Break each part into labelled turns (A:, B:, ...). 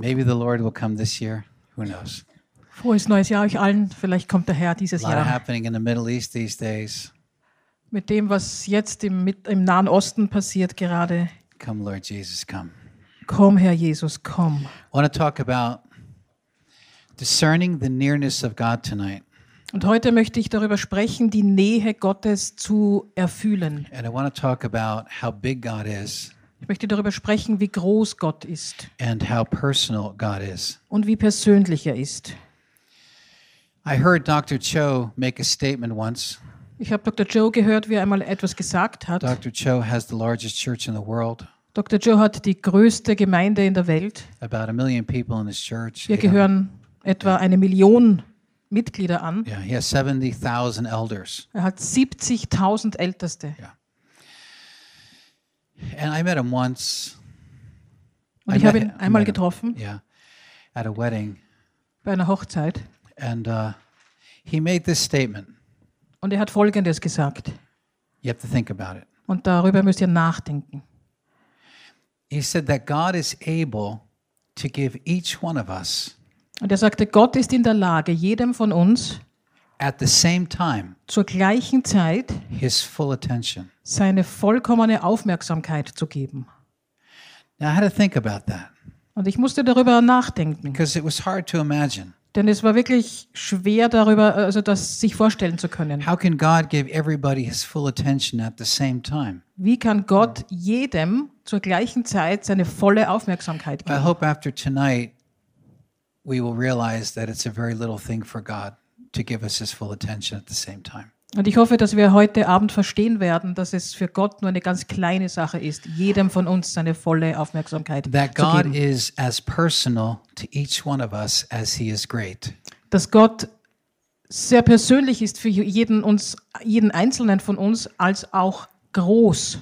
A: Maybe the Lord will come this year. Who knows?
B: Frohes neues Jahr euch allen. Vielleicht kommt der Herr
A: A
B: dieses
A: lot
B: Jahr.
A: happening in the Middle East these days.
B: Mit dem, was jetzt im, mit, im Nahen Osten passiert gerade.
A: Come, Lord Jesus, come.
B: Komm, Herr Jesus, komm.
A: I want to talk about discerning the nearness of God tonight.
B: Und heute möchte ich darüber sprechen, die Nähe Gottes zu erfühlen.
A: And I want to talk about how big God is
B: Ich möchte darüber sprechen, wie groß Gott ist
A: and how personal God is.
B: und wie persönlich er ist.
A: I heard Dr. Cho make a statement once.
B: Ich habe Dr. Joe gehört, wie er einmal etwas gesagt hat.
A: Dr. Cho has the largest church in the world,
B: Dr. Joe hat die größte Gemeinde in der Welt.
A: about a million people in his church.
B: Wir
A: 800
B: gehören etwa eine Million Mitglieder an.
A: Yeah, he has 70,000 elders.
B: Er hat 70.000 Älteste.
A: And I met him once.
B: Und ich habe ihn einmal getroffen
A: Yeah, at a wedding.
B: bei einer Hochzeit.
A: And uh, he made this statement.
B: Und er hat Folgendes gesagt.
A: You have to think about it.
B: Und darüber müsst ihr nachdenken.
A: He said that God is able to give each one of us
B: Und er sagte, Gott ist in der Lage, jedem von uns
A: at the same time
B: zur gleichen Zeit
A: his full attention.
B: Seine vollkommene Aufmerksamkeit zu geben.
A: Now, I had to think about that
B: Und ich musste darüber nachdenken,
A: because it was hard to imagine.
B: denn es war wirklich schwer darüber, also das sich vorstellen zu können.
A: How can God give everybody his full attention at the same time?
B: Wie kann Gott jedem zur gleichen Zeit seine volle Aufmerksamkeit
A: I
B: geben?
A: hope after tonight we will realize that it's a very little thing for God to give us his full attention at the same time.
B: Und ich hoffe, dass wir heute Abend verstehen werden, dass es für Gott nur eine ganz kleine Sache ist, jedem von uns seine volle Aufmerksamkeit
A: That
B: zu
A: God
B: geben.
A: is as personal to each one of us as he is great.
B: Dass Gott sehr persönlich ist für jeden, uns, jeden Einzelnen von uns, als auch groß.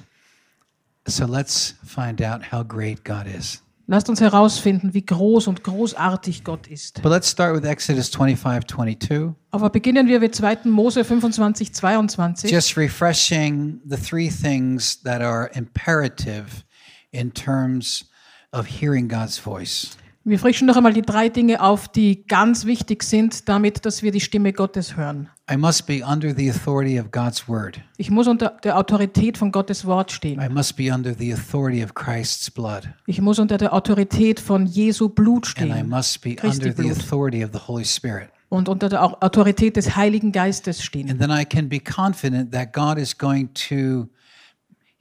A: So let's find out how great God is.
B: Lasst uns herausfinden, wie groß und großartig Gott ist.
A: But let's start with Exodus 25 22.
B: Aber beginnen wir mit 2. Mose 25, 22.
A: Just refreshing the three things that are imperative in terms of hearing God's voice.
B: Wir frischen noch einmal die drei Dinge auf, die ganz wichtig sind, damit, dass wir die Stimme Gottes hören.
A: I must be under the authority of God's word.
B: Ich muss unter der Autorität von Gottes Wort stehen.
A: I must be under the authority of Christ's blood.
B: Ich muss unter der Autorität von Jesu Blut
A: And I
B: stehen
A: must be
B: Christi
A: under the
B: Blut.
A: authority of the Holy Spirit.
B: und unter der Au- Autorität des Heiligen Geistes stehen.
A: And then I can be confident that God is going to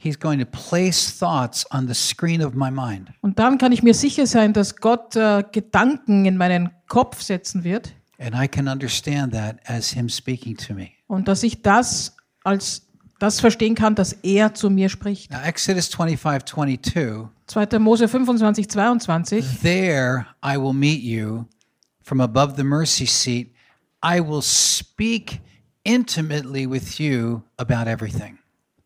A: He's going to place thoughts on the screen of my mind.
B: Und dann kann ich mir sicher sein, dass Gott äh, Gedanken in meinen Kopf setzen wird
A: And I can understand that as Him speaking to me.
B: und dass ich das als das verstehen kann, dass er zu mir spricht.
A: Now, Exodus 25 22,
B: 2. Mose 25, 22.
A: there I will meet you from above the mercy seat. I will speak intimately with you about everything.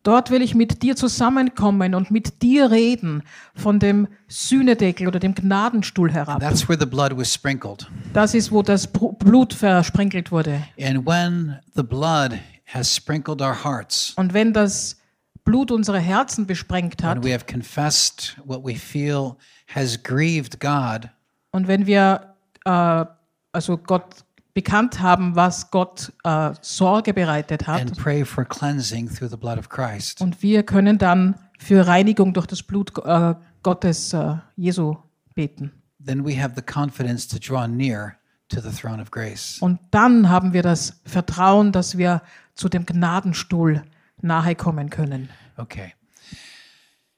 B: Dort will ich mit dir zusammenkommen und mit dir reden von dem Sühnedeckel oder dem Gnadenstuhl herab.
A: That's where the blood was sprinkled.
B: Das ist, wo das Blut versprenkelt wurde.
A: And when the blood has sprinkled our hearts,
B: Und wenn das Blut unsere Herzen besprengt
A: when
B: hat
A: we have confessed what we feel has grieved God,
B: und wenn wir äh, also Gott bekannt haben, was Gott äh, Sorge bereitet hat,
A: and pray for cleansing through the blood of Christ,
B: und wir können dann für Reinigung durch das Blut äh, Gottes äh, Jesu beten.
A: then we have the confidence to draw near to the throne of grace.
B: Und dann haben wir das Vertrauen, dass wir zu dem Gnadenstuhl nahe kommen können.
A: Okay.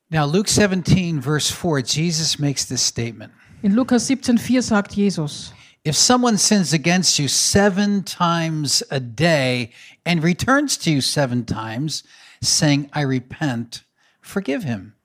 A: Now, Luke 17, verse 4, Jesus makes this statement
B: In Lukas 17,4 sagt Jesus,
A: If someone sins against you seven times a day and returns to you seven times, saying, I repent, forgive him.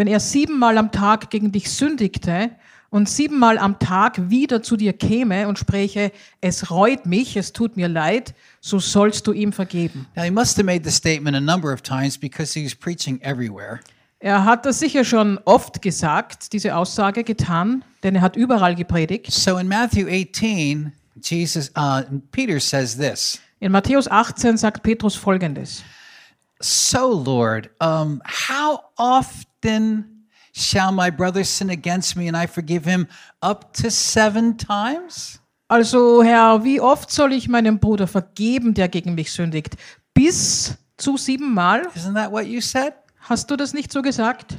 B: wenn er siebenmal am Tag gegen dich sündigte und siebenmal am Tag wieder zu dir käme und spräche, es reut mich, es tut mir leid, so sollst du ihm vergeben.
A: Now, he must have made the statement a number of times because he was preaching everywhere.
B: Er hat das sicher schon oft gesagt, diese Aussage getan, denn er hat überall gepredigt.
A: So in Matthew 18, Jesus, uh, Peter says this.
B: In Matthäus 18 sagt Petrus folgendes.
A: So, Lord, um, how often Shall my brother sin against me and I forgive him up to seven times?
B: Also Herr, wie oft soll ich meinem Bruder vergeben, der gegen mich sündigt? Bis zu siebenmal?
A: Isn't that what you said?
B: Hast du das nicht so gesagt?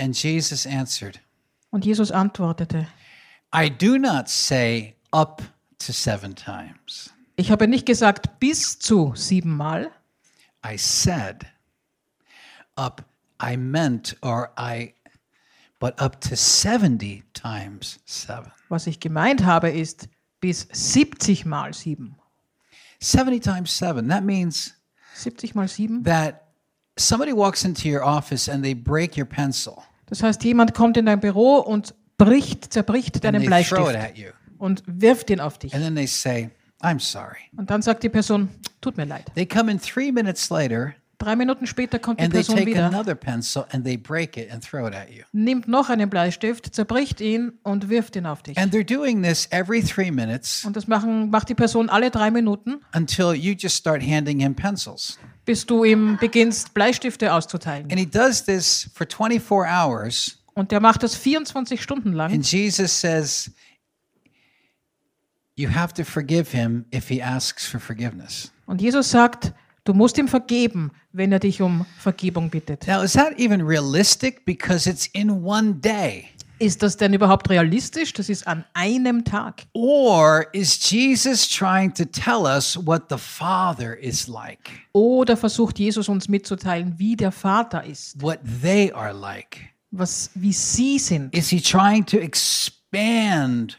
A: And Jesus answered,
B: Und Jesus antwortete,
A: I do not say up to seven times.
B: ich habe nicht gesagt bis zu siebenmal,
A: I said up, I meant, or I, but up to 70 times seven.
B: was ich gemeint habe, ist bis 70 mal sieben.
A: 70 times seven. That means
B: 70 mal sieben?
A: that somebody walks into your office and they break your pencil
B: Das heißt, jemand kommt in dein Büro und bricht, zerbricht deinen
A: and they throw it
B: Bleistift
A: at you.
B: und wirft ihn auf dich.
A: And then they say, I'm sorry.
B: Und dann sagt die Person, tut mir leid.
A: They come in three minutes later
B: Drei Minuten später kommt die Person
A: take
B: wieder,
A: another pencil and they break it and throw it at you.
B: nimmt noch einen Bleistift, zerbricht ihn und wirft ihn auf dich.
A: And they're doing this every three minutes
B: Und das machen, macht die Person alle drei Minuten,
A: until you just start handing him pencils.
B: Bis du ihm beginnst, Bleistifte auszuteilen.
A: And he does this for 24 hours.
B: Und der macht das 24 Stunden lang.
A: And Jesus says, You have to forgive him if he asks for forgiveness.
B: Und Jesus sagt, du musst ihm vergeben, wenn er dich um Vergebung bittet.
A: Now, is that even realistic? Because it's in one day.
B: Ist das denn überhaupt realistisch? Das ist an einem Tag.
A: Or is Jesus trying to tell us what the Father is like,
B: Oder versucht Jesus uns mitzuteilen, wie der Vater ist,
A: what they are like?
B: was, wie sie sind.
A: Is he trying to expand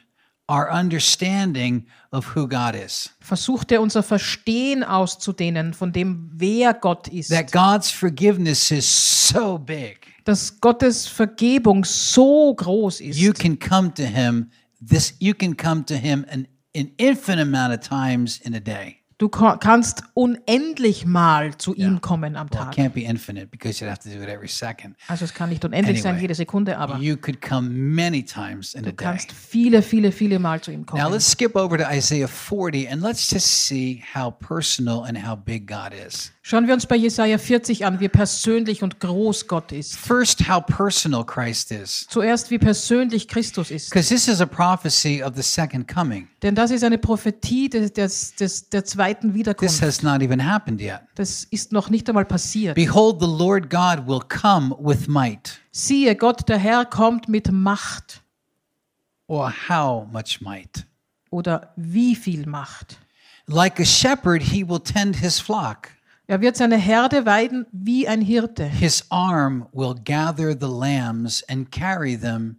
A: our understanding of who God is?
B: Versucht er unser Verstehen auszudehnen von dem, wer Gott ist.
A: That God's forgiveness is so big.
B: Dass Gottes Vergebung so groß ist.
A: You can come to him this you can come to him an, an infinite amount of times in a day.
B: Du ka- kannst unendlich mal zu ihm kommen am
A: Well, it
B: Tag.
A: can't be infinite because you'd have to do it every second.
B: Also es kann nicht unendlich sein,
A: Anyway,
B: jede Sekunde, aber
A: You could come many times in a
B: du kannst viele, viele, viele Mal zu ihm
A: Now
B: kommen.
A: let's skip over to Isaiah 40 and let's just see how personal and how big God is.
B: Schauen wir uns bei Jesaja 40 an, wie persönlich und groß Gott ist.
A: First, how personal Christ is.
B: Zuerst, wie persönlich Christus ist.
A: Because this is a prophecy of the second coming.
B: Denn das ist eine Prophetie des, des, des, der zweiten
A: This
B: Wiederkunft.
A: has not even happened yet.
B: Das ist noch nicht einmal passiert.
A: Behold, the Lord God will come with might.
B: Siehe, Gott, der Herr, kommt mit Macht.
A: Or how much might?
B: Oder wie viel Macht?
A: Like a shepherd, he will tend his flock.
B: Er wird seine Herde weiden wie ein Hirte.
A: His arm will gather the lambs and carry them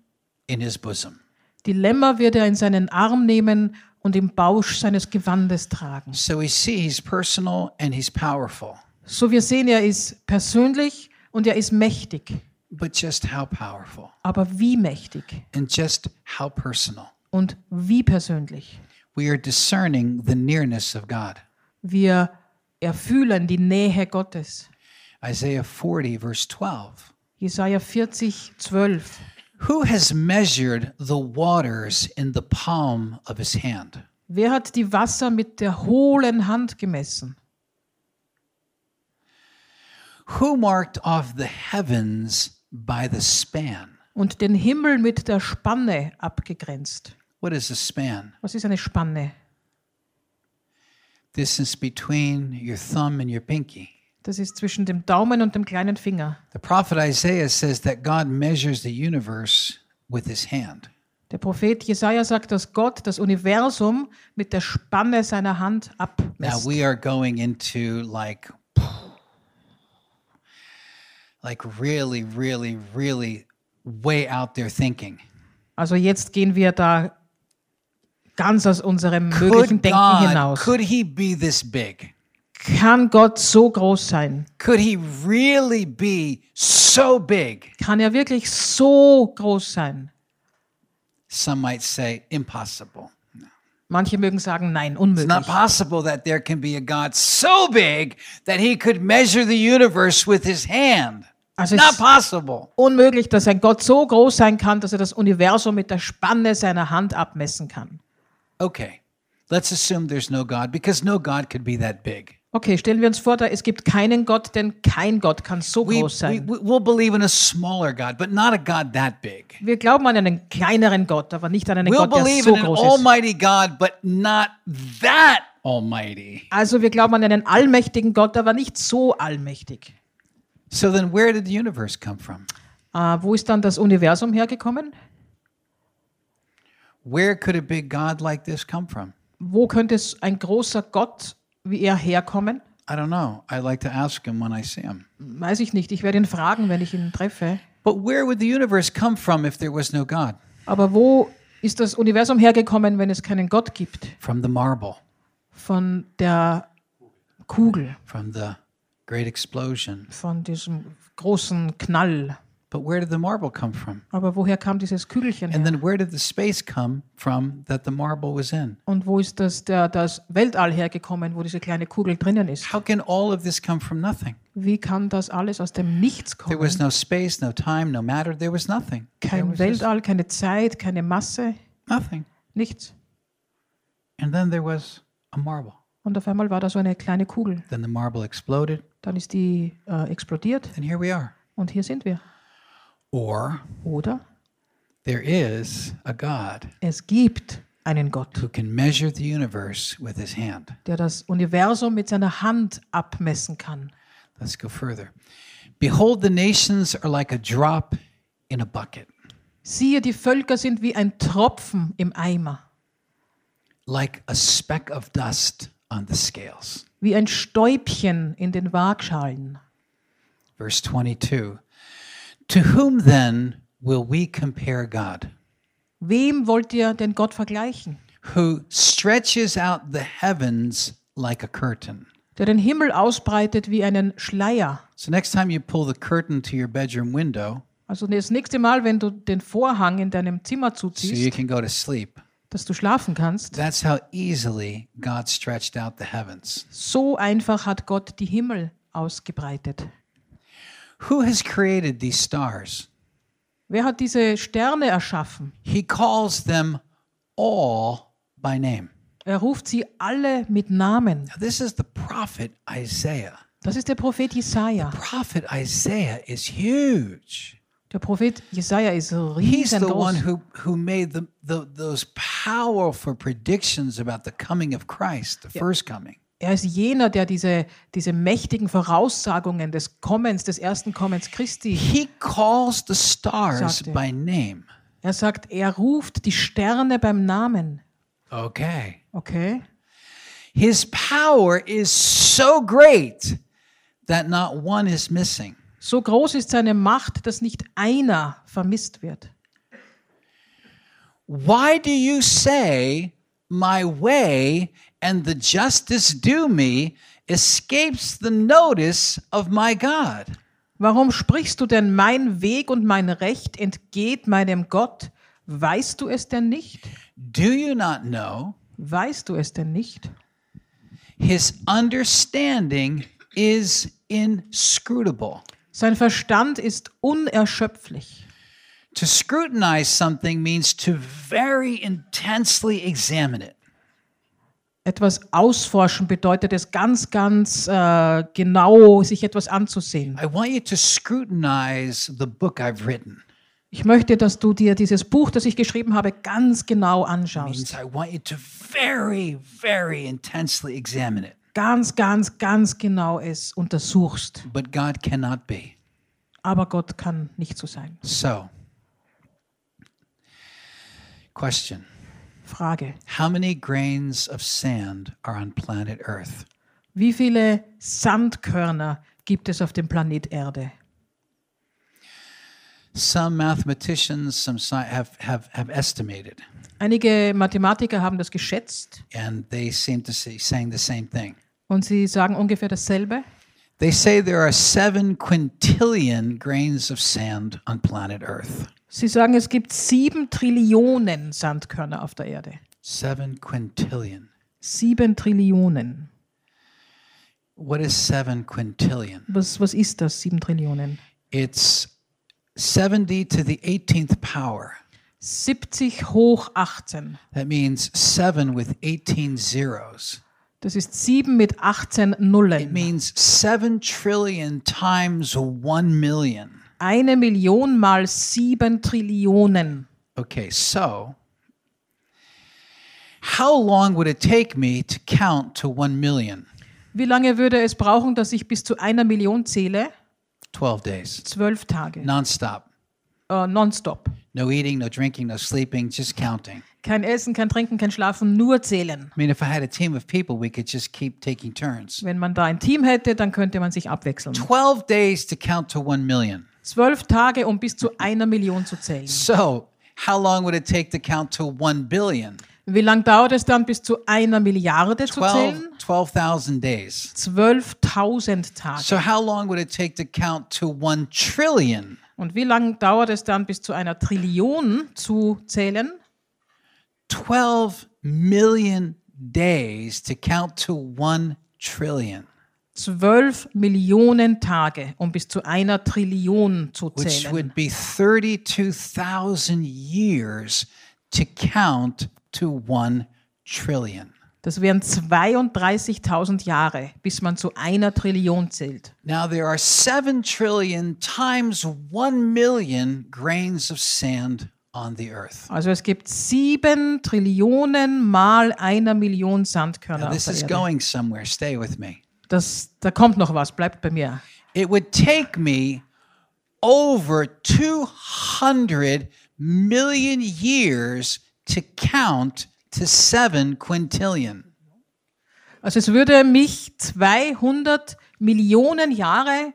A: in his bosom.
B: Die Lämmer wird er in seinen Arm nehmen und im Bausch seines Gewandes tragen.
A: So we see he's personal and he's powerful.
B: So wir sehen, er ist persönlich und er ist mächtig.
A: But just how powerful
B: Aber wie mächtig
A: and just how personal.
B: und wie persönlich.
A: We are discerning the nearness of God.
B: Wir erfühlen die Nähe Gottes.
A: Isaiah 40, verse 12.
B: Jesaja 40, 12.
A: Who has measured the waters in the palm of his hand?
B: Wer hat die Wasser mit der hohlen Hand gemessen?
A: Who marked off the heavens by the span?
B: Und den Himmel mit der Spanne abgegrenzt.
A: What is a span?
B: Was ist eine Spanne?
A: Distance between your thumb and your pinky.
B: Das ist zwischen dem Daumen und dem kleinen Finger.
A: The prophet Isaiah says that God measures the universe with his hand.
B: Der Prophet Jesaja sagt, dass Gott das Universum mit der Spanne seiner Hand
A: Now
B: abmisst.
A: we are going into like like really really really way out there thinking.
B: Also jetzt gehen wir da ganz aus unserem möglichen
A: Could
B: Denken
A: God
B: hinaus.
A: could he be this big?
B: Kann Gott so groß sein?
A: Could he really be so big?
B: Kann er wirklich so groß sein?
A: Some might say impossible.
B: Manche mögen sagen, nein,
A: It's
B: unmöglich.
A: not possible that there can be a God so big that he could measure the universe with his hand.
B: Also es
A: Not
B: ist
A: possible.
B: unmöglich, dass ein Gott so groß sein kann, dass er das Universum mit der Spanne seiner Hand abmessen kann.
A: Okay. Let's assume there's no God because no God could be that big.
B: Okay, stellen wir uns vor, da es gibt keinen Gott, denn kein Gott kann so
A: We,
B: groß
A: we,
B: sein.
A: we- we'll believe in a smaller God, but not a God that big.
B: Wir glauben an einen kleineren Gott, aber nicht an einen
A: We'll
B: Gott, der
A: believe
B: so
A: in an
B: groß ist.
A: almighty God, but not that almighty.
B: Also wir glauben an einen allmächtigen Gott, aber nicht so allmächtig.
A: So then, where did the universe come from?
B: Äh, wo ist dann das Universum hergekommen?
A: Where could a big God like this come from?
B: Wo könnte ein großer Gott wie er herkommen?
A: I don't know. I like to ask him when I see him.
B: Weiß ich nicht. Ich werde ihn fragen, wenn ich ihn treffe.
A: But where would the universe come from if there was no God?
B: Aber wo ist das Universum hergekommen, wenn es keinen Gott gibt?
A: From the marble,
B: Von der Kugel,
A: from the great explosion.
B: von diesem großen Knall.
A: But where did the marble come from?
B: Aber woher kam dieses Kügelchen
A: And
B: her?
A: then where did the space come from that the marble was in?
B: Und wo ist das, der, das Weltall hergekommen, wo diese kleine Kugel drinnen ist?
A: How can all of this come from nothing?
B: Wie kann das alles aus dem Nichts
A: There
B: kommen?
A: was no space, no time, no matter. There was nothing. There
B: Kein
A: was
B: Weltall, keine Zeit, keine Masse,
A: nothing.
B: nichts.
A: And then there was a marble.
B: Und auf einmal war da so eine kleine Kugel.
A: Then the marble exploded,
B: Dann ist die äh, explodiert
A: and here we are.
B: und hier sind wir.
A: Or
B: Oder
A: there is a God
B: es gibt einen Gott,
A: who can measure the universe with his hand.
B: der das Universum mit seiner Hand abmessen kann.
A: Let's go further. Behold, the nations are like a drop in a bucket,
B: Siehe, die Völker sind wie ein Tropfen im Eimer,
A: like a speck of dust on the scales.
B: wie ein Stäubchen in den Waagschalen.
A: Verse 22 To whom then will we compare God,
B: Wem wollt ihr denn Gott vergleichen?
A: who stretches out the heavens like a curtain?
B: Der den Himmel ausbreitet wie einen Schleier.
A: So, next time you pull the curtain to your bedroom window
B: Also das nächste Mal, wenn du den Vorhang in deinem Zimmer
A: so you
B: zuziehst,
A: can go to sleep,
B: dass du schlafen kannst,
A: that's how easily God stretched out the heavens.
B: so einfach hat Gott die Himmel ausgebreitet.
A: Who has created these stars?
B: Wer hat diese Sterne erschaffen?
A: He calls them all by name.
B: Er ruft sie alle mit Namen.
A: Now, this is the prophet Isaiah.
B: Das ist der Prophet Jesaja.
A: Prophet Isaiah is huge.
B: Der Prophet Jesaja ist
A: He's the one
B: riesengroß.
A: who, who made the, the, those powerful predictions about the coming of Christ, the first coming.
B: Er ist jener, der diese, diese mächtigen Voraussagungen des Kommens, des ersten Kommens Christi,
A: He calls the stars
B: Sagte.
A: by name.
B: er sagt, er ruft die Sterne beim Namen.
A: Okay.
B: Okay?
A: His power is so great that not one is missing.
B: So groß ist seine Macht, dass nicht einer vermisst wird.
A: Why do you say, My way and the justice due me escapes the notice of my God?
B: Warum sprichst du denn, mein Weg und mein Recht entgeht meinem Gott? Weißt du es denn nicht?
A: Do you not know?
B: Weißt du es denn nicht?
A: His understanding is inscrutable.
B: Sein Verstand ist unerschöpflich.
A: To scrutinize something means to very intensely examine it.
B: Etwas ausforschen bedeutet es ganz, ganz äh, genau, sich etwas anzusehen.
A: I want you to scrutinize the book I've written.
B: Ich möchte, dass du dir dieses Buch, das ich geschrieben habe, ganz genau anschaust.
A: I want you to very, very intensely examine it.
B: Ganz, ganz, ganz genau es untersuchst.
A: But God cannot be.
B: Aber Gott kann nicht so sein.
A: So, question
B: Frage.
A: How many grains of sand are on planet Earth?
B: Wie viele Sandkörner gibt es auf dem Planet Erde?
A: Some mathematicians some have, have, have estimated,
B: Einige Mathematiker haben das geschätzt
A: and they seem to say saying the same thing.
B: und sie sagen ungefähr dasselbe.
A: They say there are seven quintillion grains of sand on planet Earth.
B: Sie sagen, es gibt sieben Trillionen Sandkörner auf der Erde.
A: Seven quintillion.
B: Sieben Trillionen.
A: What is seven quintillion?
B: Was, was ist das, sieben Trillionen?
A: It's 70 to the 18th power.
B: 70 hoch 18.
A: That means seven with 18 zeros.
B: Das ist 7 mit 18
A: It
B: Nullen.
A: means 7 trillion times 1 million.
B: Eine Million mal 7 Trillionen.
A: Okay, so how long would it take me to count to 1 million?
B: Wie lange würde es brauchen, dass ich bis zu einer Million zähle?
A: 12 days,
B: Zwölf Tage.
A: nonstop.
B: Äh, nonstop.
A: No eating, no drinking, no sleeping, just counting.
B: Kein Essen, kein Trinken, kein Schlafen, nur zählen.
A: I mean, if I had a team of people, we could just keep taking turns.
B: Wenn man da ein Team hätte, dann könnte man sich abwechseln.
A: 12 days to count to 1 million.
B: Zwölf Tage, um bis zu einer Million zu zählen.
A: So, how long would it take to count to 1 billion?
B: Wie lange dauert es dann, bis zu einer Milliarde zu
A: 12
B: zählen?
A: 12,000 days.
B: 12.000 Tage.
A: So, how long would it take to count to 1 trillion?
B: Und wie lange dauert es dann, bis zu einer Trillion zu zählen?
A: 12 million days to count to 1 trillion,
B: 12 Millionen Tage, um bis zu einer Trillion zu
A: which
B: zählen.
A: would be 32,000 years to count to 1 trillion.
B: Das wären 32.000 Jahre, bis man zu einer Trillion zählt.
A: Now, there are 7 trillion times 1 million grains of sand on the earth.
B: Also es gibt sieben Trillionen mal einer Million
A: Now,
B: Sandkörner auf
A: this
B: der
A: is
B: Erde.
A: going somewhere. Stay with me.
B: Das, da kommt noch was, bleibt bei mir.
A: It would take me over 200 million years to count to 7 quintillion.
B: Also es würde mich 200 Millionen Jahre,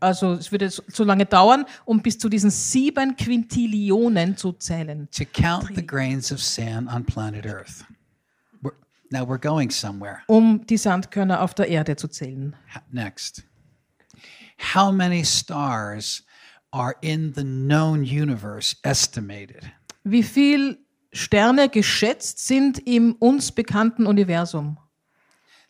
B: also es würde so so lange dauern, um bis zu diesen sieben Quintillionen zu zählen.
A: to count the grains of sand on planet Earth. Now we're going somewhere.
B: um die Sandkörner auf der Erde zu zählen.
A: Next. How many stars are in the known universe estimated?
B: Wie viel Sterne geschätzt sind im uns bekannten Universum?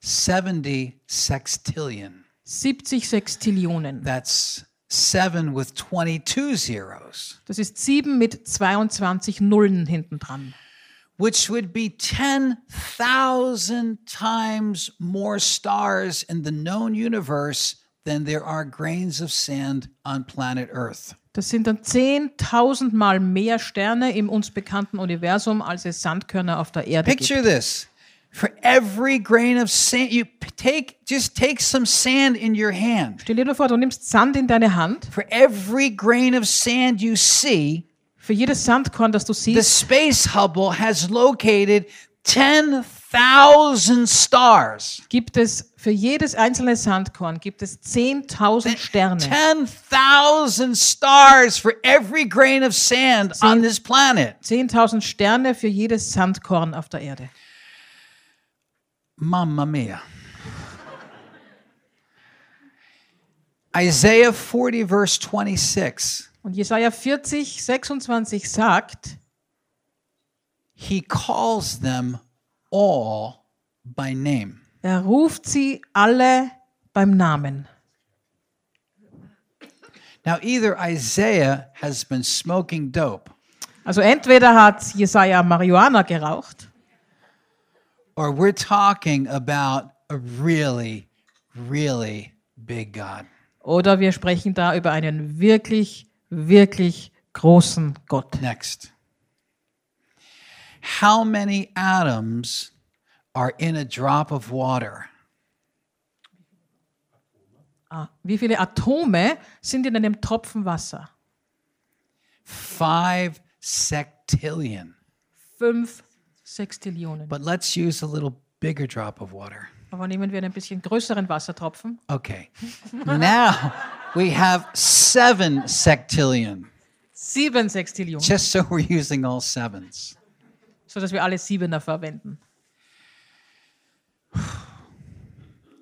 A: 70 sextillion.
B: 70 Sextillionen.
A: That's seven with 22 zeros,
B: Das ist sieben mit 22 Nullen hinten dran.
A: Which would be 10,000 times more stars in the known universe than there are grains of sand on planet Earth.
B: Das sind dann 10.000 Mal mehr Sterne im uns bekannten Universum, als es Sandkörner auf der Erde
A: Picture
B: gibt.
A: this. For every grain of sand, you take just take some sand in your hand.
B: Stell dir nur vor, du nimmst Sand in deine Hand.
A: For every grain of sand you see,
B: Für jedes Sandkorn, das du
A: the space Hubble has located 10,000 stars.
B: gibt es für jedes einzelne Sandkorn gibt es 10.000 Sterne.
A: 10,000 stars for every grain of sand on this planet.
B: 10.000 Sterne für jedes Sandkorn auf der Erde.
A: Mamma mia. Isaiah 40, verse 26.
B: Und Jesaja 40, 26 sagt,
A: He calls them all by name.
B: er ruft sie alle beim Namen.
A: Now, either Isaiah has been smoking dope,
B: Also entweder hat Jesaja Marihuana geraucht
A: or we're talking about a really, really big God.
B: oder wir sprechen da über einen wirklich, wirklich großen Gott.
A: Next. How many atoms are in a drop of water?
B: Ah, Wie viele Atome sind in einem Tropfen Wasser?
A: Five sectillion.
B: Fünf Sextillionen.
A: But let's use a little bigger drop of water.
B: Aber nehmen wir einen bisschen größeren Wassertropfen.
A: Okay. now we have seven sectillion,
B: Sieben
A: just so we're using all sevens.
B: sodass wir alle Siebener verwenden.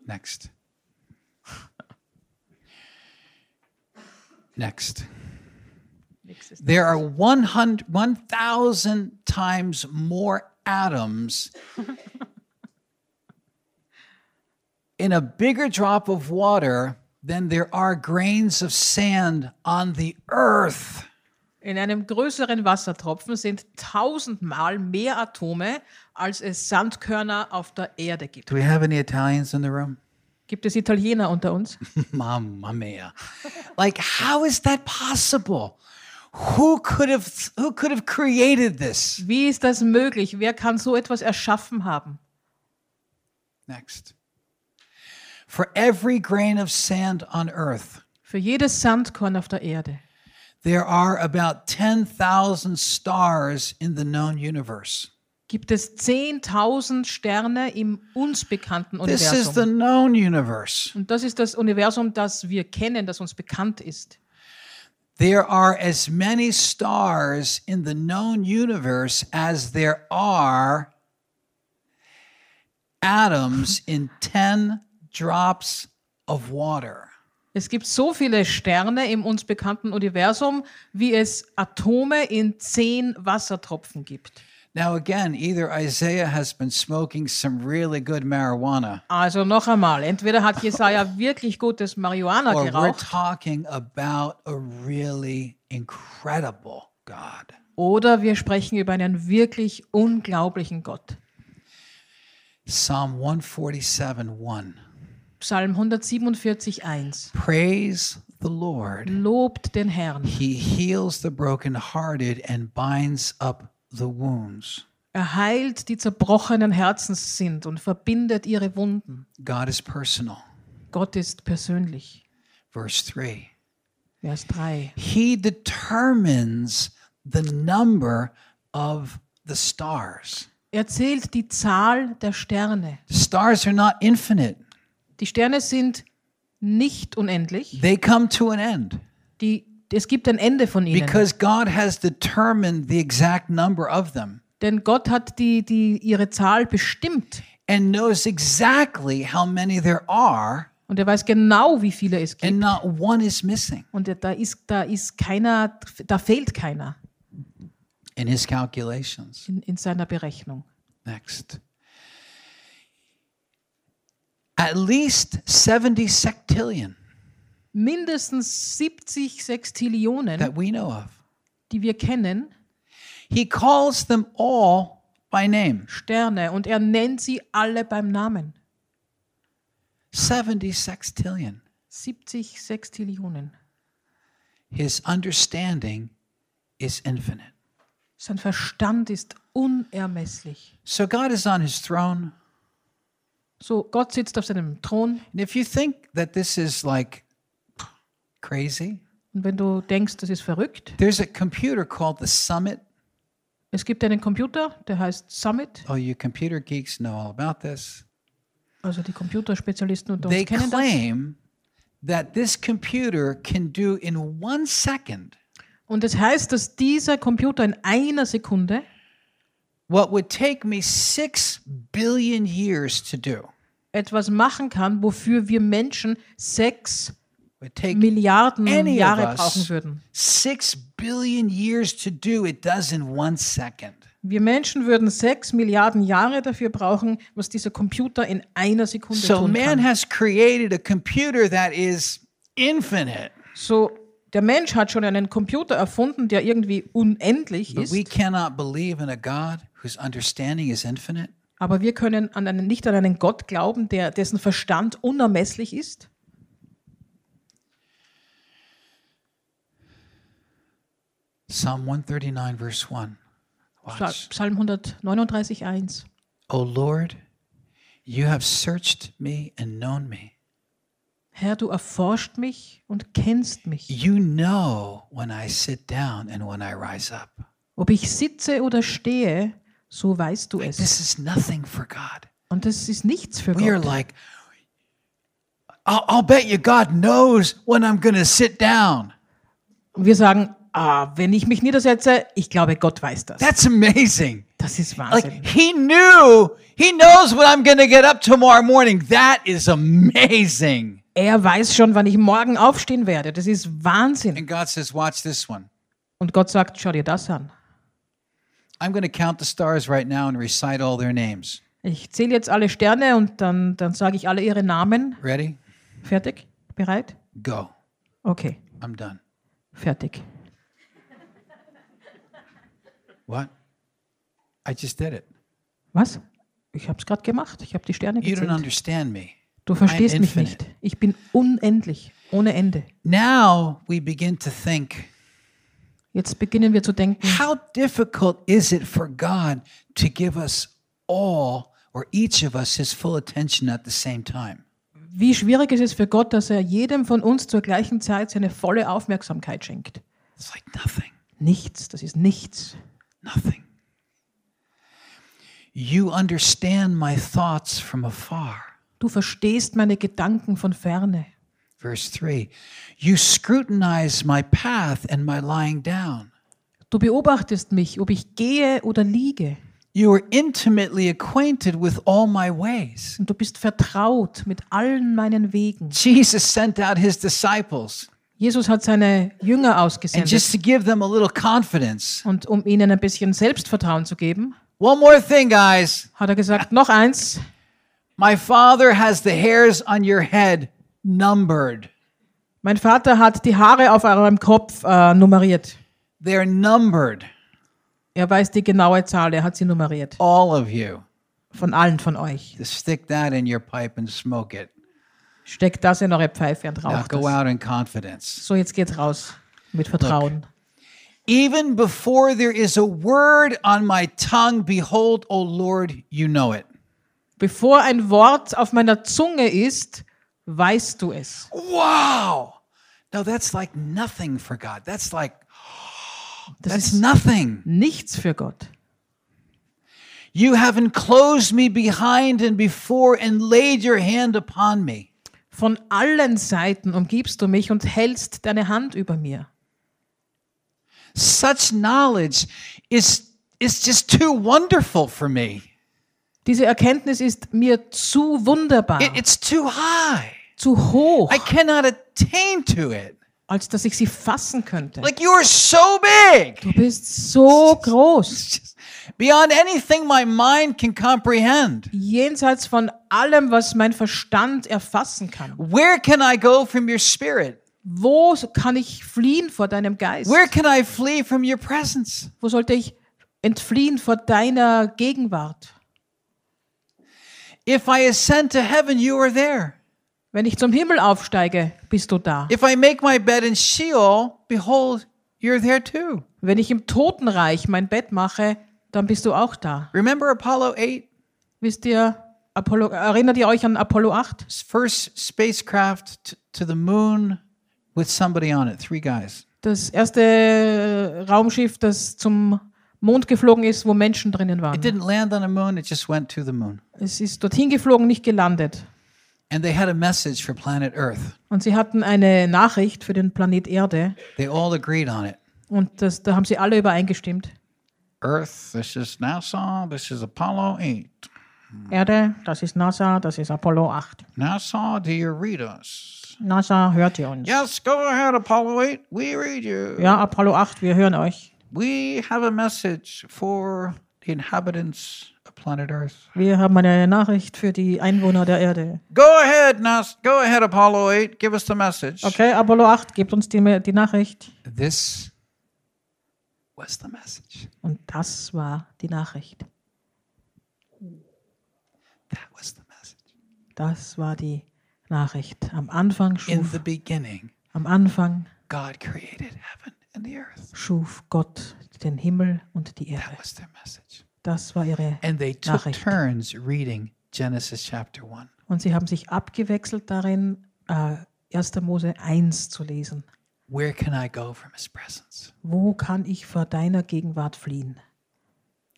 A: Next. Next. There are 100 1,000 times more atoms in a bigger drop of water than there are grains of sand on the earth.
B: In einem größeren Wassertropfen sind tausendmal mehr Atome, als es Sandkörner auf der Erde gibt.
A: Do we have any Italians in the room?
B: Gibt es Italiener unter uns?
A: Mamma mia. like, how is that possible? Who could have who could have created this?
B: Wie ist das möglich? Wer kann so etwas erschaffen haben?
A: Next. For every grain of sand on earth,
B: Für jedes Sandkorn auf der Erde
A: there are about 10,000 stars in the known universe.
B: gibt es 10.000 Sterne im uns bekannten
A: This is the
B: Universum.
A: known universe.
B: Und das ist das Universum, das wir kennen, das uns bekannt ist.
A: There are as many stars in the known universe as there are atoms in 10 drops of water.
B: Es gibt so viele Sterne im uns bekannten Universum, wie es Atome in zehn Wassertropfen gibt.
A: Now, again, either Isaiah has been smoking some really good marijuana,
B: Also noch einmal, entweder hat Jesaja wirklich gutes Marihuana
A: or we're
B: geraucht
A: talking about a really incredible God.
B: oder wir sprechen über einen wirklich unglaublichen Gott.
A: Psalm 147 1.
B: Psalm 147, 1.
A: Praise the Lord.
B: Lobt den Herrn.
A: He heals the brokenhearted and binds up the wounds.
B: Er heilt die zerbrochenen Herzens sind und verbindet ihre Wunden.
A: God is personal.
B: Gott ist persönlich.
A: Verse 3.
B: Vers 3.
A: He determines the number of the stars.
B: Er zählt die Zahl der Sterne.
A: The stars are not infinite,
B: Die Sterne sind nicht unendlich.
A: they come to an end
B: Die, es gibt ein Ende von ihnen.
A: because God has determined the exact number of them
B: Denn Gott hat die, die, ihre Zahl bestimmt.
A: and knows exactly how many there are,
B: Und er weiß genau, wie viele es gibt.
A: and not one is missing
B: Und da ist, da ist keiner, da fehlt keiner
A: in his calculations.
B: in, in seiner Berechnung.
A: Next. At least 70 sectillion
B: Mindestens 70 Sextillionen,
A: that we know of.
B: die wir kennen,
A: He calls them all by name.
B: Sterne, und er nennt sie alle beim Namen.
A: 70 sextillion.
B: 70 Sextillionen.
A: His understanding is infinite.
B: Sein Verstand ist unermesslich.
A: So God is on his throne.
B: So, Gott sitzt auf seinem Thron.
A: And if you think that this is like crazy,
B: Und wenn du denkst, das ist verrückt,
A: there's a computer called the Summit.
B: es gibt einen Computer, der heißt Summit.
A: Oh, you computer geeks know all about this.
B: Also die Computerspezialisten unter
A: They
B: uns kennen das.
A: claim that this computer can do in one second
B: Und es heißt, dass dieser Computer in einer Sekunde
A: what would take me six billion years to do.
B: Etwas machen kann, wofür wir Menschen sechs Milliarden Jahre brauchen würden.
A: six billion years to do. It does in one second.
B: Wir Menschen würden sechs Milliarden Jahre dafür brauchen, was dieser Computer in einer Sekunde
A: So
B: tun
A: man
B: kann.
A: has created a computer that is infinite,
B: So, der Mensch hat schon einen Computer erfunden, der irgendwie unendlich
A: but
B: ist,
A: we cannot believe in a God whose understanding is infinite.
B: Aber wir können an einen, nicht an einen Gott glauben, der, dessen Verstand unermesslich ist.
A: Psalm 139, verse 1.
B: Psal-
A: Watch.
B: Psalm 139, 1.
A: O Lord, you have searched me and known me.
B: Herr, du erforscht mich und kennst mich.
A: You know when I sit down and when I rise up.
B: Ob ich sitze oder stehe, so weißt du es.
A: This is nothing for God.
B: Und das ist nichts für
A: We are
B: Gott.
A: like, I'll, I'll bet you God knows when I'm going to sit down.
B: Und wir sagen, ah, wenn ich mich niedersetze, ich glaube, Gott weiß das.
A: That's amazing.
B: Das ist
A: Like
B: Wahnsinn.
A: he knew, he knows when I'm going to get up tomorrow morning. That is amazing.
B: Er weiß schon, wann ich morgen aufstehen werde. Das ist Wahnsinn.
A: And God says, watch this one.
B: Und Gott sagt, schau dir das an.
A: I'm going to count the stars right now and recite all their names.
B: Ich zähle jetzt alle Sterne und dann, dann sage ich alle ihre Namen.
A: Ready?
B: Fertig? Bereit?
A: Go.
B: Okay,
A: I'm done.
B: fertig.
A: What? I just did it.
B: Was? Ich habe es gerade gemacht. Ich habe die Sterne
A: You don't
B: gezählt.
A: understand me.
B: Du verstehst mich nicht. Ich bin unendlich, ohne Ende.
A: Now we begin to think
B: Jetzt beginnen wir zu denken,
A: how difficult is it for God to give us all or each of us his full attention at the same time?
B: wie schwierig ist es für Gott, dass er jedem von uns zur gleichen Zeit seine volle Aufmerksamkeit schenkt.
A: It's like nothing,
B: Nichts, das ist nichts.
A: nothing. You understand my thoughts from afar.
B: Du verstehst meine Gedanken von ferne.
A: Verse 3 You scrutinize my path and my lying down.
B: Du beobachtest mich, ob ich gehe oder liege.
A: You are intimately acquainted with all my ways.
B: Und du bist vertraut mit allen meinen Wegen.
A: Jesus sent out his disciples,
B: Jesus hat seine Jünger
A: and
B: ausgesendet.
A: just to give them a little confidence.
B: Und um ihnen ein bisschen Selbstvertrauen zu geben,
A: One more thing, guys.
B: hat er gesagt, noch eins,
A: My father has the hairs on your head numbered.
B: mein Vater hat die Haare auf eurem Kopf äh, nummeriert.
A: They're numbered,
B: Er weiß die genaue Zahl, er hat sie nummeriert.
A: all of you.
B: Von allen von euch.
A: Stick that in your pipe and smoke it.
B: Steckt das in eure Pfeife und
A: Now
B: raucht
A: go
B: das.
A: out in confidence.
B: So, jetzt geht's raus mit Vertrauen.
A: Even before there is a word on my tongue, behold, O Lord, you know it.
B: Bevor ein Wort auf meiner Zunge ist, weißt du es.
A: Wow. No, that's like nothing for God. That's like,
B: Das
A: that's
B: ist
A: nothing.
B: nichts für Gott.
A: You have enclosed me behind and before and laid your hand upon me.
B: Von allen Seiten umgibst du mich und hältst deine Hand über mir.
A: Such knowledge is, is just too wonderful for me.
B: Diese Erkenntnis ist mir zu wunderbar,
A: It- it's too high.
B: zu hoch,
A: I cannot attain to it.
B: als dass ich sie fassen könnte.
A: Like you are so big.
B: Du bist so groß,
A: beyond anything my mind can comprehend.
B: jenseits von allem, was mein Verstand erfassen kann.
A: Where can I go from your spirit?
B: Wo kann ich fliehen vor deinem Geist?
A: Where can I flee from your presence?
B: Wo sollte ich entfliehen vor deiner Gegenwart?
A: If I ascend to heaven, you are there.
B: Wenn ich zum Himmel aufsteige, bist du da.
A: If I make my bed in Sheol, behold, you're there too.
B: Wenn ich im Totenreich mein Bett mache, dann bist du auch da.
A: Remember Apollo 8?
B: Wisst ihr, Apollo, erinnert ihr euch an Apollo 8?
A: First spacecraft to the moon with somebody on it, three guys.
B: Das erste Raumschiff, das zum Mond geflogen ist, wo Menschen drinnen
A: It
B: waren.
A: didn't land on the moon, it just went to the moon.
B: Es ist dorthin geflogen, nicht gelandet.
A: And they had a message for planet Earth.
B: Und sie hatten eine Nachricht für den Planet Erde.
A: They all agreed on it.
B: Und das, da haben sie alle übereingestimmt.
A: Earth, this is NASA, this is Apollo 8.
B: Erde, das ist NASA, das ist Apollo 8.
A: NASA, do you read us?
B: NASA, hört ihr uns?
A: Yes, go ahead, Apollo 8. We read you.
B: Ja, Apollo 8, wir hören euch.
A: We have a message for the inhabitants of planet Earth.
B: Wir haben eine Nachricht für die Einwohner der Erde.
A: Go ahead, NASA. Go ahead, Apollo 8. Give us the message.
B: Okay, Apollo 8, gebt uns die, die Nachricht.
A: This was the message.
B: Und das war die Nachricht.
A: That was the message.
B: Das war die Nachricht. Am Anfang
A: In
B: schuf,
A: the beginning,
B: am Anfang
A: God created heaven.
B: Schuf Gott den Himmel und die
A: That
B: Erde.
A: was their message.
B: Das war ihre
A: And they took
B: Nachricht.
A: turns reading Genesis chapter 1.
B: Und sie haben sich abgewechselt darin, äh, 1. Mose 1 zu lesen.
A: Where can I go from his presence?
B: Wo kann ich vor deiner Gegenwart fliehen?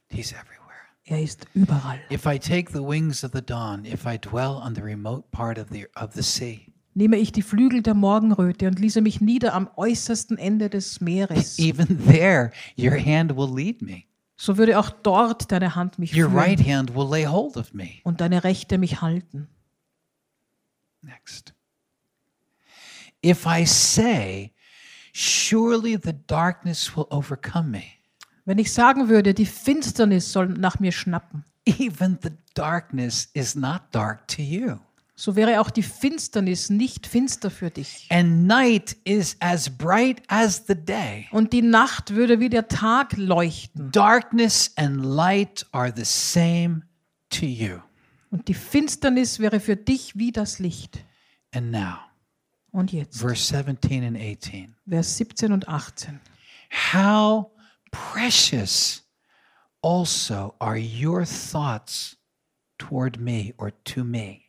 A: He's everywhere.
B: Er ist überall.
A: If I take the wings of the dawn, if I dwell on the remote part of the of the sea,
B: Nehme ich die Flügel der Morgenröte und ließe mich nieder am äußersten Ende des Meeres,
A: even there your hand will lead me.
B: so würde auch dort deine Hand mich
A: Your
B: führen
A: right hand will lay hold of me.
B: und deine rechte mich halten.
A: Next. If I say, surely the darkness will overcome me,
B: Wenn ich sagen würde, die Finsternis soll nach mir schnappen,
A: even the darkness is not dark to you.
B: So wäre auch die Finsternis nicht finster für dich.
A: and night is as bright as the day.
B: Und die Nacht würde wie der Tag leuchten.
A: Darkness and light are the same to you.
B: Und die Finsternis wäre für dich wie das Licht.
A: And now,
B: Und jetzt,
A: verse 17 and 18.
B: Vers 17 und 18.
A: How precious also are your thoughts toward me or to me.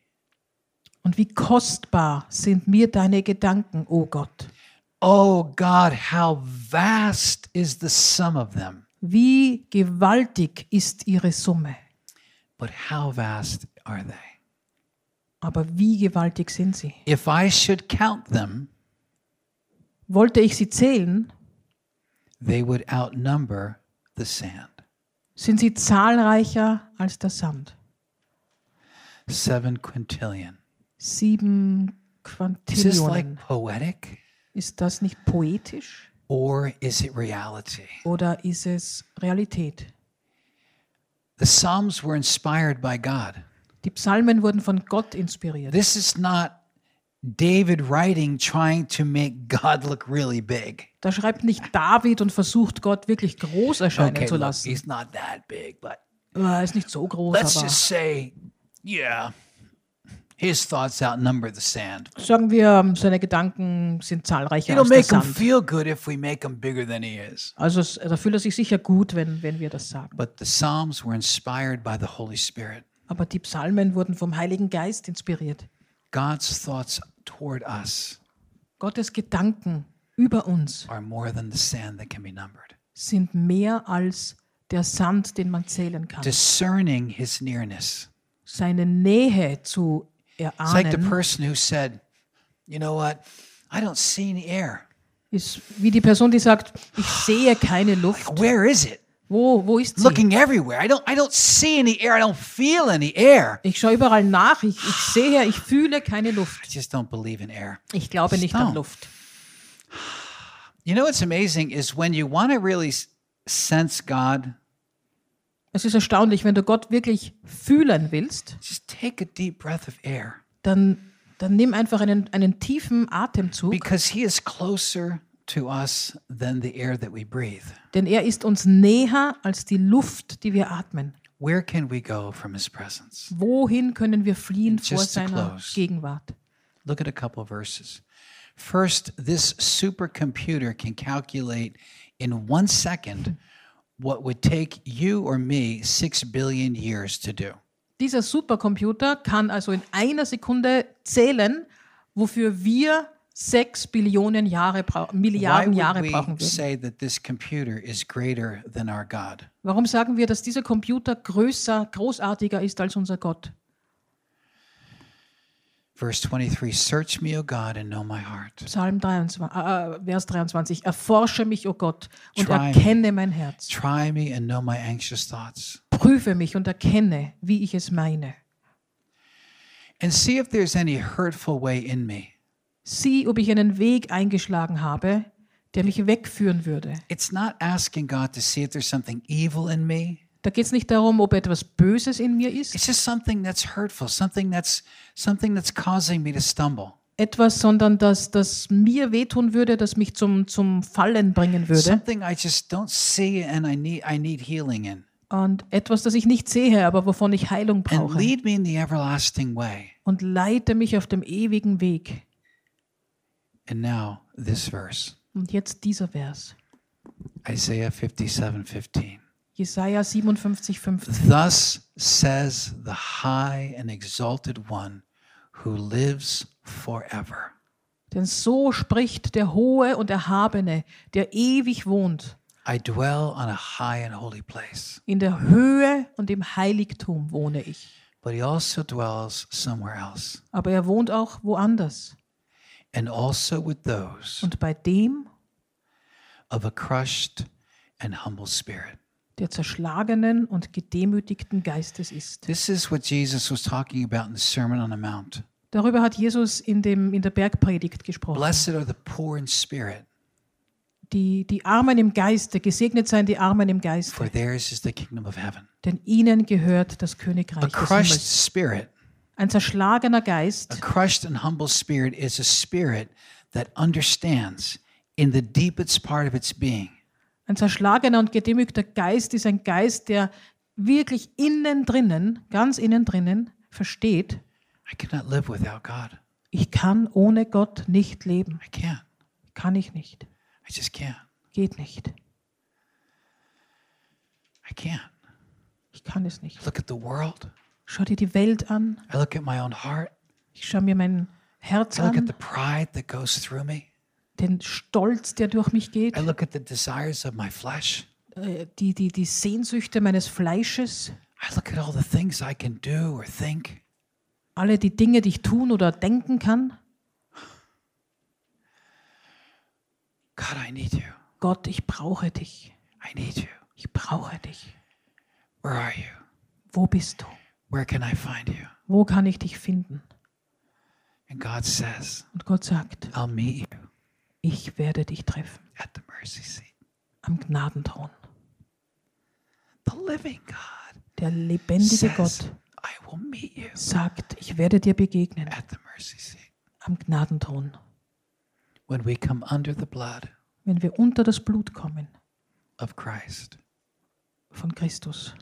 B: Und wie kostbar sind mir deine Gedanken, o Gott.
A: Oh God, how vast is the sum of them.
B: Wie gewaltig ist ihre Summe.
A: But how vast are they?
B: Aber wie gewaltig sind sie?
A: If I should count them,
B: Wollte ich sie zählen,
A: they would outnumber the sand.
B: sind sie zahlreicher als der Sand.
A: Seven quintillion.
B: Sieben
A: Is this like
B: Quantillionen.
A: poetic
B: Ist das nicht poetisch
A: or is it reality?
B: oder ist es Realität?
A: The Psalms were inspired by God.
B: Die Psalmen wurden von Gott inspiriert.
A: This is not David writing trying to make God look really big.
B: Da schreibt nicht David und versucht Gott wirklich groß erscheinen
A: Okay,
B: zu
A: look,
B: lassen.
A: he's not that big, but
B: Er ist nicht so groß,
A: let's
B: aber
A: just say, yeah, his thoughts outnumber the sand.
B: sagen wir, seine Gedanken sind zahlreicher
A: It'll
B: als der
A: make him
B: Sand.
A: feel good if we make him bigger than he is.
B: Also es- da fühlt er sich sicher gut, wenn, wenn wir das sagen.
A: But the Psalms were inspired by the Holy Spirit.
B: Aber die Psalmen wurden vom Heiligen Geist inspiriert.
A: God's thoughts toward us
B: Gottes Gedanken über uns
A: are more than the sand that can be numbered.
B: sind mehr als der Sand, den man zählen kann.
A: Discerning his nearness.
B: Seine Nähe zu
A: It's like the person who said, you know what? I don't see any air.
B: ist wie die Person, die sagt, ich sehe keine Luft.
A: Where is it?
B: Wo, wo ist sie?
A: Looking everywhere. I don't I don't see any air. I don't feel any air.
B: Ich schaue überall nach, ich, ich sehe, ich fühle keine
A: I just don't believe in air.
B: Ich glaube nicht an
A: Stone.
B: Luft.
A: You know what's amazing is when you want to really s- sense God,
B: Es ist erstaunlich, wenn du Gott wirklich fühlen willst,
A: just take a deep breath of air
B: dann, dann nimm einfach einen, einen tiefen Atemzug,
A: because he is closer to us than the air that we breathe.
B: denn er ist uns näher als die Luft, die wir atmen.
A: Where can we go from his presence?
B: Wohin können wir fliehen vor
A: Just to
B: seiner
A: close.
B: Gegenwart?
A: Look at a couple of verses. First, this supercomputer can calculate in one second what would take you or me six billion years to do.
B: Dieser Supercomputer kann also in einer Sekunde zählen, wofür wir sechs Billionen Jahre,
A: Why
B: Milliarden
A: would
B: Jahre
A: we
B: brauchen würden.
A: say that this computer is greater than our God?
B: Warum sagen wir, dass dieser Computer größer, großartiger ist als unser Gott?
A: Verse 23 Search me, O God, and know my heart.
B: Psalm 23, äh, Vers 23. Erforsche mich, o Gott, und
A: Try
B: erkenne mein Herz.
A: Try me and know my anxious thoughts.
B: Prüfe mich und erkenne, wie ich es meine.
A: And see if there's any hurtful way in me.
B: Sieh, ob ich einen Weg eingeschlagen habe, der mich wegführen würde.
A: It's not asking God to see if there's something evil in me.
B: Da geht es nicht darum, ob etwas Böses in mir ist,
A: It's just something that's hurtful, something that's something that's causing me to stumble.
B: etwas, sondern das, das mir wehtun würde, das mich zum, zum Fallen bringen würde.
A: Something I just don't see and I need I need healing in.
B: Und etwas, das ich nicht sehe, aber wovon ich Heilung
A: And
B: brauche.
A: lead me in the everlasting way.
B: Und leite mich auf dem ewigen Weg.
A: And now this verse.
B: Und jetzt dieser Vers.
A: Isaiah 57:15.
B: Jesaja 57, 15.
A: Thus says the high and exalted one who lives forever.
B: Denn so spricht der Hohe und Erhabene, der ewig wohnt.
A: I dwell on a high and holy place,
B: In der Höhe und im Heiligtum wohne ich.
A: but he also dwells somewhere else,
B: Aber er wohnt auch woanders.
A: and also with those
B: Und bei dem,
A: of a crushed and humble spirit.
B: Der zerschlagenen und gedemütigten Geistes ist.
A: This is what Jesus was talking about in the Sermon on the Mount.
B: Darüber hat Jesus in, dem, in der Bergpredigt gesprochen.
A: Blessed are the poor in spirit,
B: Die, die Armen im Geiste, gesegnet seien die Armen im
A: for
B: Geiste,
A: theirs is the kingdom of heaven.
B: denn ihnen gehört das Königreich
A: A
B: des
A: crushed
B: Himmels.
A: spirit
B: Ein zerschlagener
A: A
B: Geist,
A: crushed and humble spirit is a spirit that understands in the deepest part of its being
B: ein zerschlagener und gedemütigter Geist ist ein Geist, der wirklich innen drinnen, ganz innen drinnen versteht,
A: I cannot live without God.
B: ich kann ohne Gott nicht leben.
A: I can't.
B: Kann ich nicht.
A: I just can't.
B: Geht nicht.
A: I can't.
B: Ich kann es nicht.
A: Look at the world.
B: Schau dir die Welt an.
A: I look at my own heart.
B: Ich schaue mir mein Herz
A: I look at
B: an,
A: the pride that goes through me.
B: Den Stolz, der durch mich geht,
A: I look at the desires of my flesh.
B: äh, die, die, die Sehnsüchte meines Fleisches,
A: I look at all the things I can do or think.
B: alle die Dinge, die ich tun oder denken kann.
A: God, I need you.
B: Gott, ich brauche dich.
A: I need you.
B: Ich brauche dich.
A: Where are you?
B: Wo bist du?
A: Where can I find you?
B: Wo kann ich dich finden?
A: And God says,
B: Und Gott sagt,
A: I'll meet you
B: ich werde dich treffen
A: at the mercy seat.
B: am Gnadenthron.
A: The living God
B: Der lebendige
A: says,
B: Gott
A: I will meet you
B: sagt, ich werde dir begegnen
A: at the mercy seat.
B: am Gnadenthron.
A: When we come under the blood
B: Wenn wir unter das Blut kommen
A: of Christ,
B: von Christus,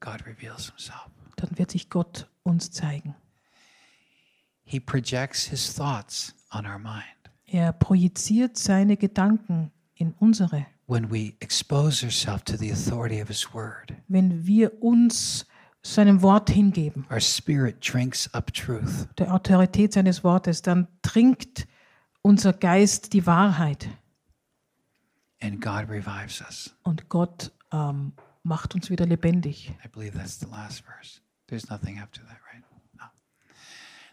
A: God reveals himself.
B: dann wird sich Gott uns zeigen.
A: He projects his thoughts on our mind.
B: Er projiziert seine Gedanken in unsere.
A: When we expose ourselves to the authority of his word,
B: Wenn wir uns seinem Wort hingeben,
A: our spirit drinks up truth.
B: der Autorität seines Wortes, dann trinkt unser Geist die Wahrheit
A: and God revives us.
B: und Gott ähm, macht uns wieder lebendig.
A: I believe that's the last verse. There's nothing after that, right? No.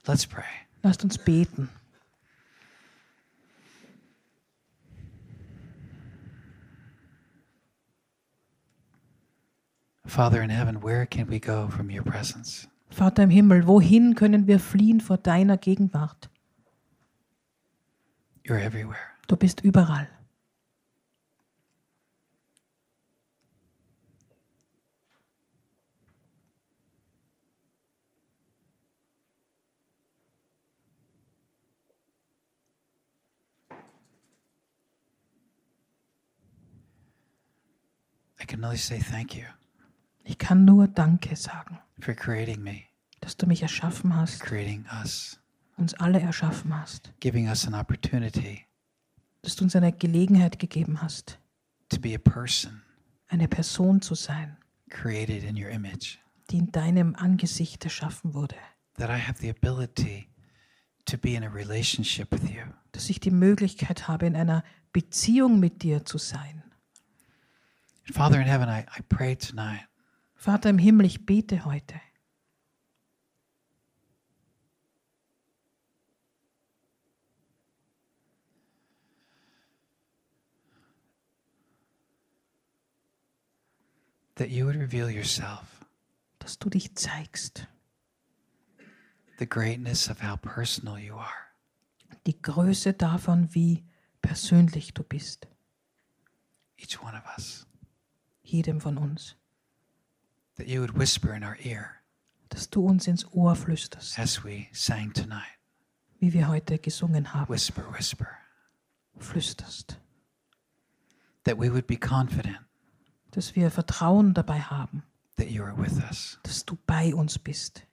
A: Let's pray.
B: Lasst uns beten.
A: Father in heaven, where can we go from your presence?
B: Vater im Himmel, wohin können wir fliehen vor deiner Gegenwart?
A: You're everywhere.
B: Du bist überall.
A: I can only say thank you
B: Ich kann nur Danke sagen,
A: for creating me,
B: dass du mich erschaffen hast,
A: creating us,
B: uns alle erschaffen hast,
A: giving us an opportunity
B: dass du uns eine Gelegenheit gegeben hast,
A: to be a person
B: eine Person zu sein,
A: created in your image,
B: die in deinem Angesicht erschaffen wurde,
A: that I have the ability to be in a relationship with you.
B: dass ich die Möglichkeit habe, in einer Beziehung mit dir zu sein.
A: Father in heaven, I, I pray tonight
B: Vater im Himmel, ich bete heute,
A: that you would reveal yourself,
B: dass du dich zeigst,
A: the greatness of how personal you are.
B: die Größe davon, wie persönlich du bist,
A: each one of us,
B: jedem von uns,
A: that you would whisper in our ear
B: dass du uns ins Ohr flüsterst,
A: as we sang tonight.
B: wie wir heute gesungen haben,
A: Whisper, whisper.
B: flüsterst,
A: That we would be confident
B: dass wir Vertrauen dabei haben,
A: that you are with us.
B: dass du bei uns bist,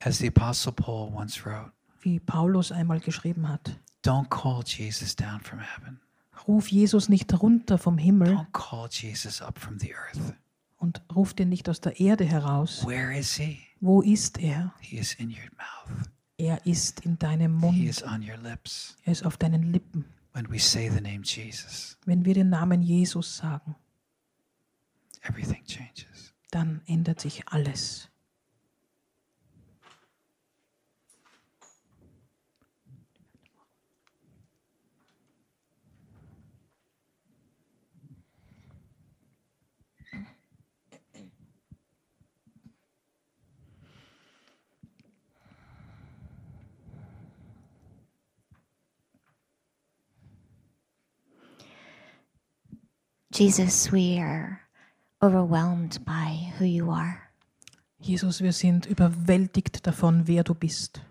A: As the Apostle Paul once wrote,
B: wie Paulus einmal geschrieben hat.
A: don't call Jesus down from heaven.
B: Ruf Jesus nicht runter vom Himmel
A: Don't call Jesus up from the earth.
B: Und ruf den nicht aus der Erde heraus.
A: Where is he?
B: Wo ist er?
A: He is in your mouth.
B: Er ist in deinem
A: He
B: Mund.
A: is on your lips
B: Er ist auf deinen Lippen.
A: when we say the name Jesus.
B: Wenn wir den Namen Jesus sagen,
A: Everything changes.
B: dann ändert sich alles.
C: Jesus, we are overwhelmed by who you are.
B: Jesus, wir sind überwältigt davon, wer du bist.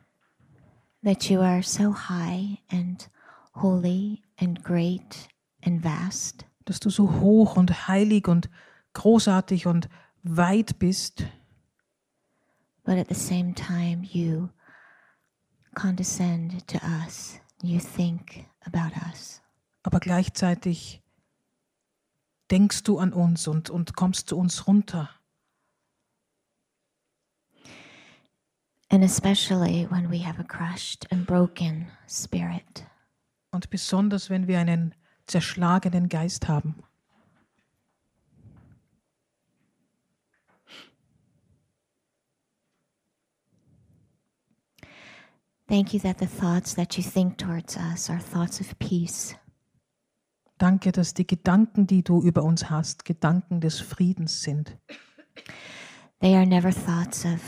C: that you are so high and holy and great and vast,
B: Dass du so hoch und heilig und großartig und weit bist,
C: but at the same time, you condescend to us. You think about us.
B: aber gleichzeitig denkst du an uns und, und kommst zu uns runter.
C: And especially when we have a crushed and broken spirit.
B: Und besonders, wenn wir einen zerschlagenen Geist haben.
C: Thank you that the thoughts that you think towards us are thoughts of peace,
B: Danke, dass die Gedanken, die du über uns hast, Gedanken des Friedens sind.
C: They are never thoughts of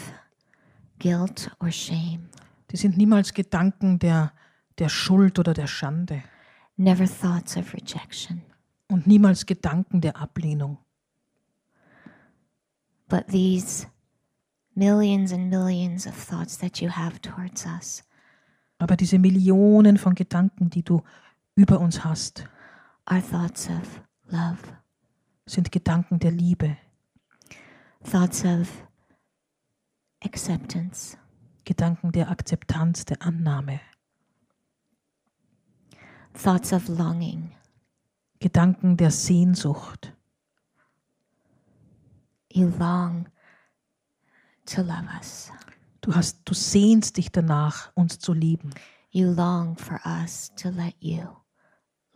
C: guilt or shame,
B: Die sind niemals Gedanken der, der Schuld oder der Schande
C: never thoughts of rejection,
B: und niemals Gedanken der Ablehnung.
C: but these millions and millions of thoughts that you have towards us
B: Aber diese Millionen von Gedanken, die du über uns hast,
C: are thoughts of love,
B: sind Gedanken der Liebe,
C: thoughts of acceptance,
B: Gedanken der Akzeptanz, der Annahme,
C: thoughts of longing.
B: Gedanken der Sehnsucht.
C: You long to love us.
B: Du hast, du sehnst dich danach, uns zu lieben.
C: You long for us to let you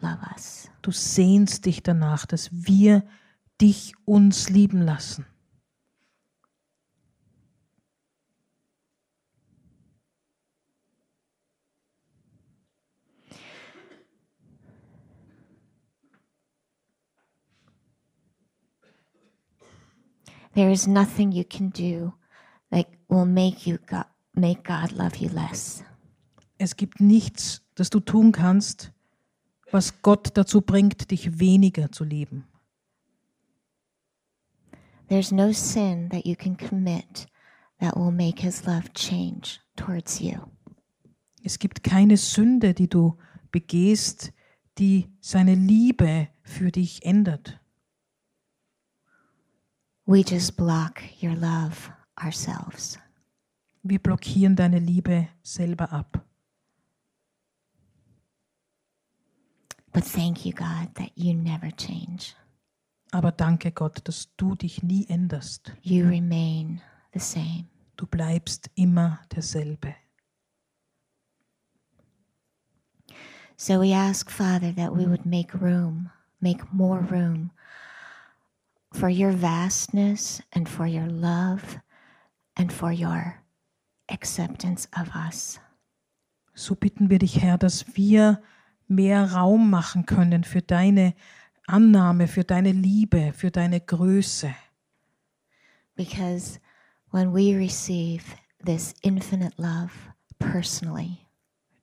C: love us.
B: Du sehnst dich danach, dass wir dich uns lieben lassen.
C: There is nothing you can do that will make you go- make God love you less.
B: Es gibt nichts, das du tun kannst, was Gott dazu bringt, dich weniger zu lieben.
C: There's no sin that you can commit that will make his love change towards you.
B: Es gibt keine Sünde, die du begehst, die seine Liebe für dich ändert.
C: We just block your love ourselves.
B: Wir blockieren deine Liebe selber ab.
C: But thank you, God, that you never change.
B: Aber danke Gott, dass du dich nie änderst.
C: You remain the same.
B: Du bleibst immer derselbe.
C: So we ask, Father, that we would make room, make more room for your vastness and for your love and for your acceptance of us.
B: So bitten wir dich, Herr, dass wir mehr Raum machen können für deine Annahme, für deine Liebe, für deine Größe.
C: Because when we receive this infinite love personally,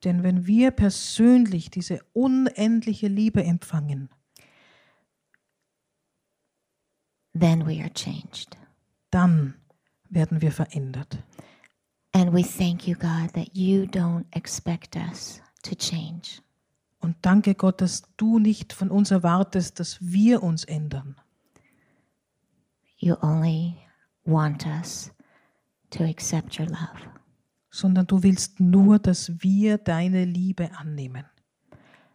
B: Denn wenn wir persönlich diese unendliche Liebe empfangen,
C: then we are changed.
B: dann werden wir verändert.
C: And we thank you, God, that you don't expect us to change.
B: Und danke Gott, dass du nicht von uns erwartest, dass wir uns ändern,
C: You only want us to accept your love.
B: sondern du willst nur, dass wir deine Liebe annehmen.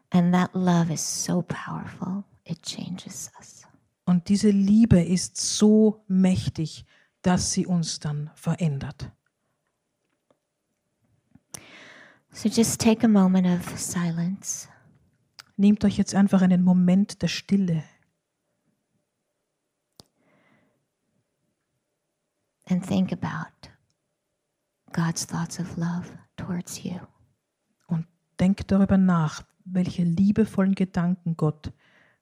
C: And that love is so powerful, it changes us.
B: Und diese Liebe ist so mächtig, dass sie uns dann verändert.
C: So just take a moment of silence
B: Nehmt euch jetzt einfach einen Moment der Stille
C: and think about God's thoughts of love towards you.
B: und denkt darüber nach, welche liebevollen Gedanken Gott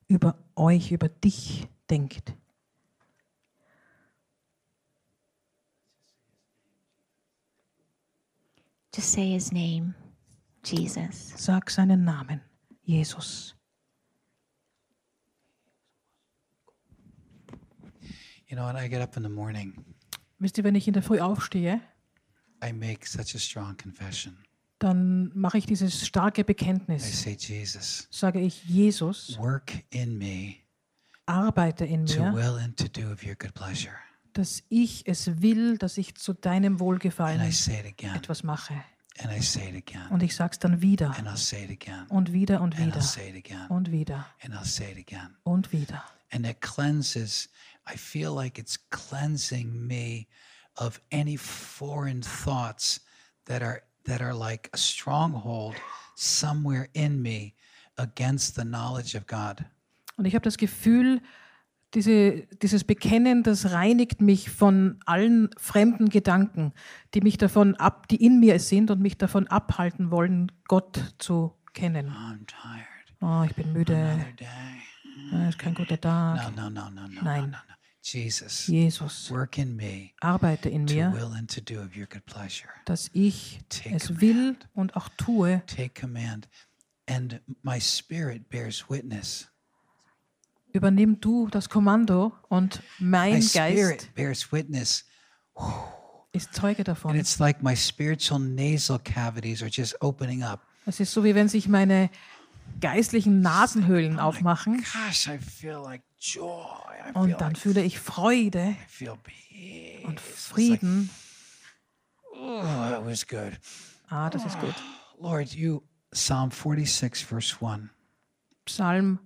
B: über euch, über dich denkt.
C: Just say his name, Jesus.
B: Sag seinen Namen, Jesus.
A: You know, when I get up in the morning,
B: Wisst ihr, wenn ich in der Früh aufstehe,
A: I make such a strong confession.
B: dann mache ich dieses starke
A: I
B: Bekenntnis.
A: say, Jesus,
B: Sage ich, Jesus,
A: work in me
B: arbeite in
A: to
B: mir,
A: will and to do of your good pleasure.
B: dass ich es will, dass ich zu deinem
A: And I
B: Wohlgefallen
A: say it again,
B: etwas mache.
A: And I say it again,
B: Und ich sage es dann wieder
A: and I'll say it again,
B: und wieder und
A: and I'll
B: wieder
A: say it again,
B: und wieder
A: and I'll say it again.
B: und wieder.
A: And it cleanses, I feel like it's cleansing me of any foreign thoughts that are that are like a stronghold somewhere in me against the knowledge of God.
B: Und ich habe das Gefühl, diese, dieses Bekennen, das reinigt mich von allen fremden Gedanken, die mich davon ab, die in mir sind und mich davon abhalten wollen, Gott zu kennen.
A: I'm tired.
B: Oh, ich bin müde. Es ist kein guter Tag.
A: No, no, no, no, no, no,
B: Nein.
A: no, no. Jesus,
B: Jesus, arbeite in
A: to
B: mir, dass ich es will und auch tue.
A: Take command. And my spirit bears witness.
B: Übernimm du das Kommando und mein
A: My
B: Geist
A: spirit bears witness.
B: ist Zeuge
A: And
B: davon.
A: it's like my spiritual nasal cavities are just opening up.
B: Es ist so, wie wenn sich meine geistlichen Nasenhöhlen aufmachen
A: Gosh, I feel like joy. I feel,
B: und dann
A: like,
B: fühle ich Freude
A: I feel peace.
B: und
A: like,
B: Frieden.
A: oh, that was good.
B: Ah, das ist gut.
A: Lord, you, Psalm 46, verse 1.
B: Psalm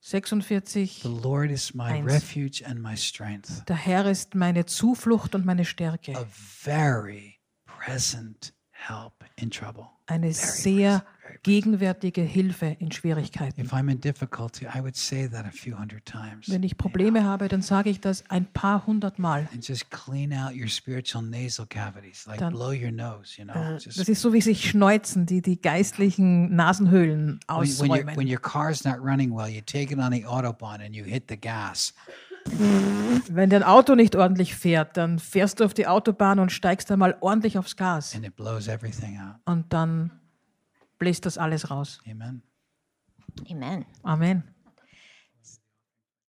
B: 46.
A: The Lord is my
B: Eins.
A: refuge and my strength,
B: Der Herr ist meine Zuflucht und meine Stärke.
A: a very present help in trouble.
B: Eine sehr gegenwärtige Hilfe in Schwierigkeiten.
A: If I'm in difficulty, I would say that a few hundred times.
B: Wenn ich Probleme habe, dann sage ich das ein paar hundert Mal.
A: And just clean out your spiritual nasal cavities, like
B: Dann-
A: blow your nose, you know.
B: Äh, Das ist so, wie sich Schneuzen, die die geistlichen Nasenhöhlen
A: when, when, your, when
B: ausräumen.
A: your car's not running well, you take it on the autobahn and you hit the gas.
B: Wenn dein Auto nicht ordentlich fährt, dann fährst du auf die Autobahn und steigst einmal ordentlich aufs Gas.
A: and it blows everything out.
B: Und dann bläst das alles raus.
A: Amen.
C: Amen.
B: Amen.